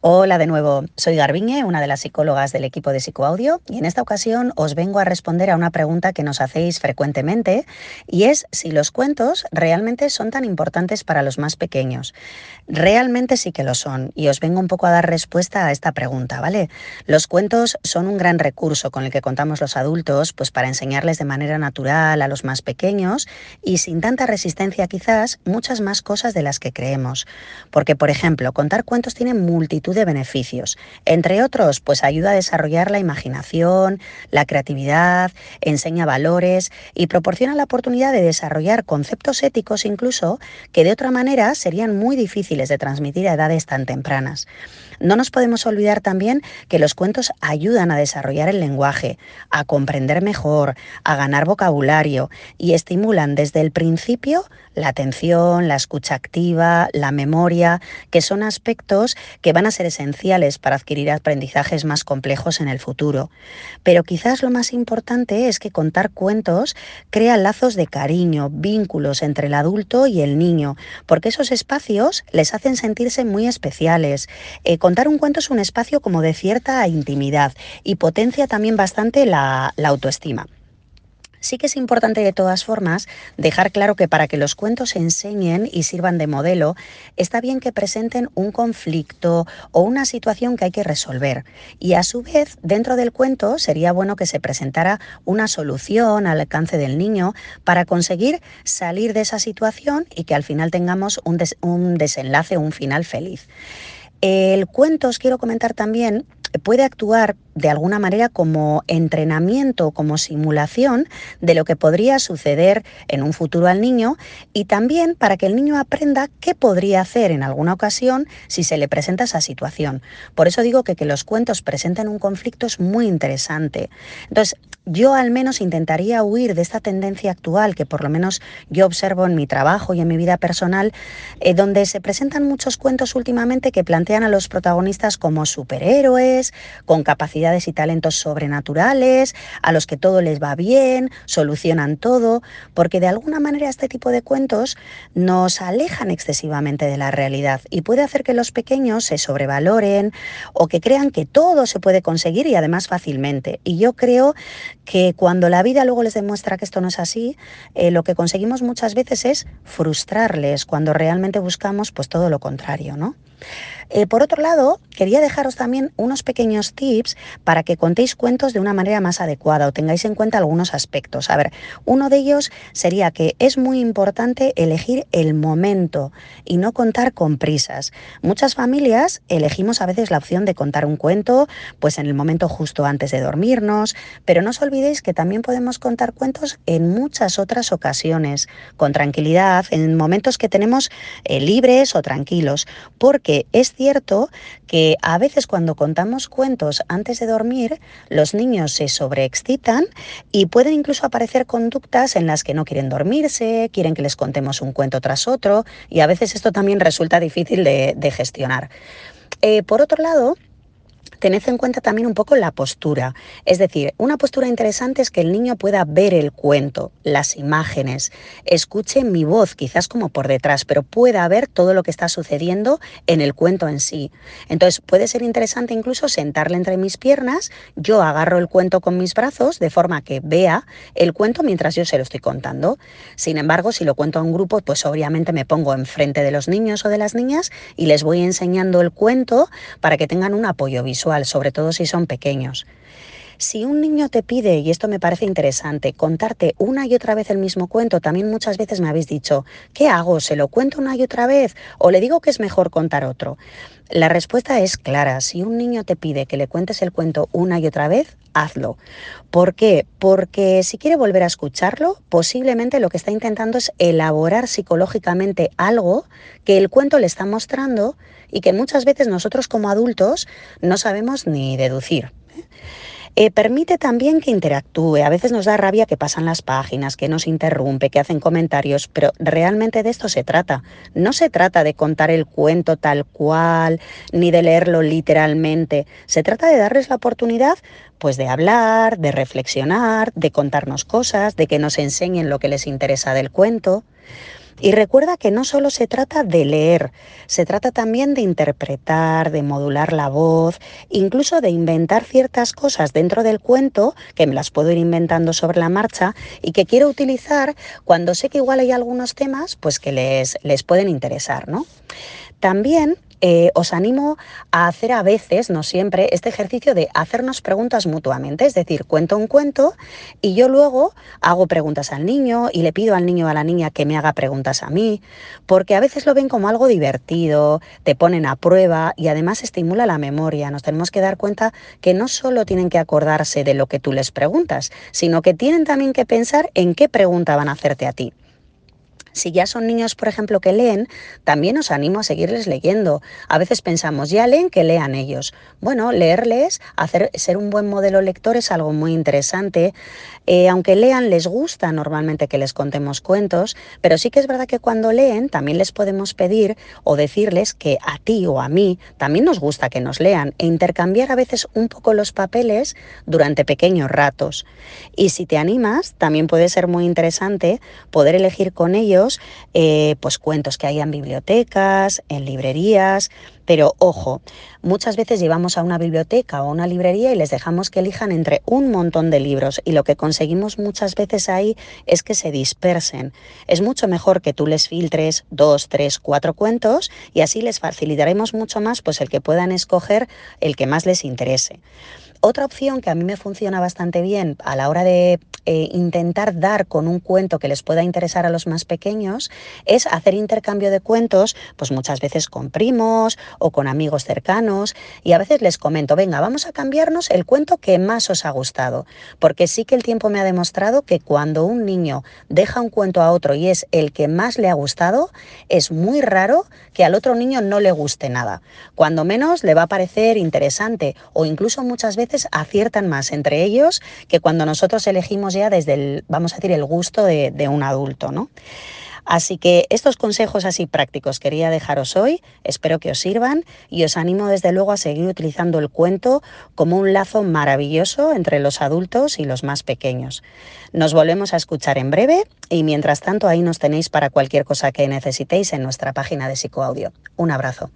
Hola de nuevo, soy Garbiñe, una de las psicólogas del equipo de Psicoaudio, y en esta ocasión os vengo a responder a una pregunta que nos hacéis frecuentemente, y es si los cuentos realmente son tan importantes para los más pequeños. Realmente sí que lo son, y os vengo un poco a dar respuesta a esta pregunta, ¿vale? Los cuentos son un gran recurso con el que contamos los adultos, pues para enseñarles de manera natural a los más pequeños y sin tanta resistencia quizás muchas más cosas de las que creemos. Porque, por ejemplo, contar cuentos tiene multitud de beneficios. Entre otros, pues ayuda a desarrollar la imaginación, la creatividad, enseña valores y proporciona la oportunidad de desarrollar conceptos éticos incluso que de otra manera serían muy difíciles de transmitir a edades tan tempranas. No nos podemos olvidar también que los cuentos ayudan a desarrollar el lenguaje, a comprender mejor, a ganar vocabulario y estimulan desde el principio la atención, la escucha activa, la memoria, que son aspectos que van a ser esenciales para adquirir aprendizajes más complejos en el futuro. Pero quizás lo más importante es que contar cuentos crea lazos de cariño, vínculos entre el adulto y el niño, porque esos espacios les hacen sentirse muy especiales. Eh, contar un cuento es un espacio como de cierta intimidad y potencia también bastante la autoestima. Sí que es importante de todas formas dejar claro que para que los cuentos enseñen y sirvan de modelo, está bien que presenten un conflicto o una situación que hay que resolver. Y a su vez, dentro del cuento sería bueno que se presentara una solución al alcance del niño para conseguir salir de esa situación y que al final tengamos un, un desenlace, un final feliz. El cuento, os quiero comentar también, puede actuar de alguna manera como entrenamiento, como simulación de lo que podría suceder en un futuro al niño y también para que el niño aprenda qué podría hacer en alguna ocasión si se le presenta esa situación. Por eso digo que que los cuentos presenten un conflicto es muy interesante. Entonces, yo al menos intentaría huir de esta tendencia actual que por lo menos yo observo en mi trabajo y en mi vida personal, eh, donde se presentan muchos cuentos últimamente que plantean a los protagonistas como superhéroes, con capacidades y talentos sobrenaturales, a los que todo les va bien, solucionan todo, porque de alguna manera este tipo de cuentos nos alejan excesivamente de la realidad y puede hacer que los pequeños se sobrevaloren o que crean que todo se puede conseguir y además fácilmente. Y yo creo que cuando la vida luego les demuestra que esto no es así, eh, lo que conseguimos muchas veces es frustrarles cuando realmente buscamos pues todo lo contrario, ¿no? Eh, por otro lado, quería dejaros también unos pequeños tips para que contéis cuentos de una manera más adecuada o tengáis en cuenta algunos aspectos. A ver, uno de ellos sería que es muy importante elegir el momento y no contar con prisas. Muchas familias elegimos a veces la opción de contar un cuento pues en el momento justo antes de dormirnos, pero no os olvidéis que también podemos contar cuentos en muchas otras ocasiones, con tranquilidad, en momentos que tenemos eh, libres o tranquilos, porque es cierto que a veces cuando contamos cuentos antes de dormir, los niños se sobreexcitan y pueden incluso aparecer conductas en las que no quieren dormirse, quieren que les contemos un cuento tras otro y a veces esto también resulta difícil de, gestionar. Eh, por otro lado, tened en cuenta también un poco la postura. Es decir, una postura interesante es que el niño pueda ver el cuento, las imágenes, escuche mi voz, quizás como por detrás, pero pueda ver todo lo que está sucediendo en el cuento en sí. Entonces puede ser interesante incluso sentarle entre mis piernas, yo agarro el cuento con mis brazos de forma que vea el cuento mientras yo se lo estoy contando. Sin embargo, si lo cuento a un grupo, pues obviamente me pongo enfrente de los niños o de las niñas y les voy enseñando el cuento para que tengan un apoyo visual sobre todo si son pequeños. Si un niño te pide, y esto me parece interesante, contarte una y otra vez el mismo cuento, también muchas veces me habéis dicho, ¿qué hago? ¿Se lo cuento una y otra vez? ¿O le digo que es mejor contar otro? La respuesta es clara. Si un niño te pide que le cuentes el cuento una y otra vez, hazlo. ¿Por qué? Porque si quiere volver a escucharlo, posiblemente lo que está intentando es elaborar psicológicamente algo que el cuento le está mostrando y que muchas veces nosotros como adultos no sabemos ni deducir. Eh, permite también que interactúe. A veces nos da rabia que pasan las páginas, que nos interrumpe, que hacen comentarios, pero realmente de esto se trata. No se trata de contar el cuento tal cual, ni de leerlo literalmente. Se trata de darles la oportunidad pues de hablar, de reflexionar, de contarnos cosas, de que nos enseñen lo que les interesa del cuento. Y recuerda que no solo se trata de leer, se trata también de interpretar, de modular la voz, incluso de inventar ciertas cosas dentro del cuento, que me las puedo ir inventando sobre la marcha y que quiero utilizar cuando sé que igual hay algunos temas pues que les, les pueden interesar, ¿no? También eh, os animo a hacer a veces, no siempre, este ejercicio de hacernos preguntas mutuamente. Es decir, cuento un cuento y yo luego hago preguntas al niño y le pido al niño o a la niña que me haga preguntas a mí, porque a veces lo ven como algo divertido, te ponen a prueba y además estimula la memoria. Nos tenemos que dar cuenta que no solo tienen que acordarse de lo que tú les preguntas, sino que tienen también que pensar en qué pregunta van a hacerte a ti. Si ya son niños, por ejemplo, que leen, también os animo a seguirles leyendo. A veces pensamos, ya leen, que lean ellos. Bueno, leerles, hacer, ser un buen modelo lector es algo muy interesante. Eh, aunque lean, les gusta normalmente que les contemos cuentos, pero sí que es verdad que cuando leen también les podemos pedir o decirles que a ti o a mí también nos gusta que nos lean e intercambiar a veces un poco los papeles durante pequeños ratos. Y si te animas, también puede ser muy interesante poder elegir con ellos eh, pues cuentos que hay en bibliotecas, en librerías, pero ojo, muchas veces llevamos a una biblioteca o a una librería y les dejamos que elijan entre un montón de libros y lo que conseguimos muchas veces ahí es que se dispersen. Es mucho mejor que tú les filtres dos, tres, cuatro cuentos y así les facilitaremos mucho más pues el que puedan escoger el que más les interese. Otra opción que a mí me funciona bastante bien a la hora de eh, intentar dar con un cuento que les pueda interesar a los más pequeños es hacer intercambio de cuentos, pues muchas veces con primos o con amigos cercanos y a veces les comento, venga, vamos a cambiarnos el cuento que más os ha gustado, porque sí que el tiempo me ha demostrado que cuando un niño deja un cuento a otro y es el que más le ha gustado, es muy raro que al otro niño no le guste nada. Cuando menos le va a parecer interesante o incluso muchas veces aciertan más entre ellos que cuando nosotros elegimos ya desde el, vamos a decir, el gusto de, de un adulto, ¿no? Así que estos consejos así prácticos quería dejaros hoy, espero que os sirvan y os animo desde luego a seguir utilizando el cuento como un lazo maravilloso entre los adultos y los más pequeños. Nos volvemos a escuchar en breve y mientras tanto ahí nos tenéis para cualquier cosa que necesitéis en nuestra página de psicoaudio. Un abrazo.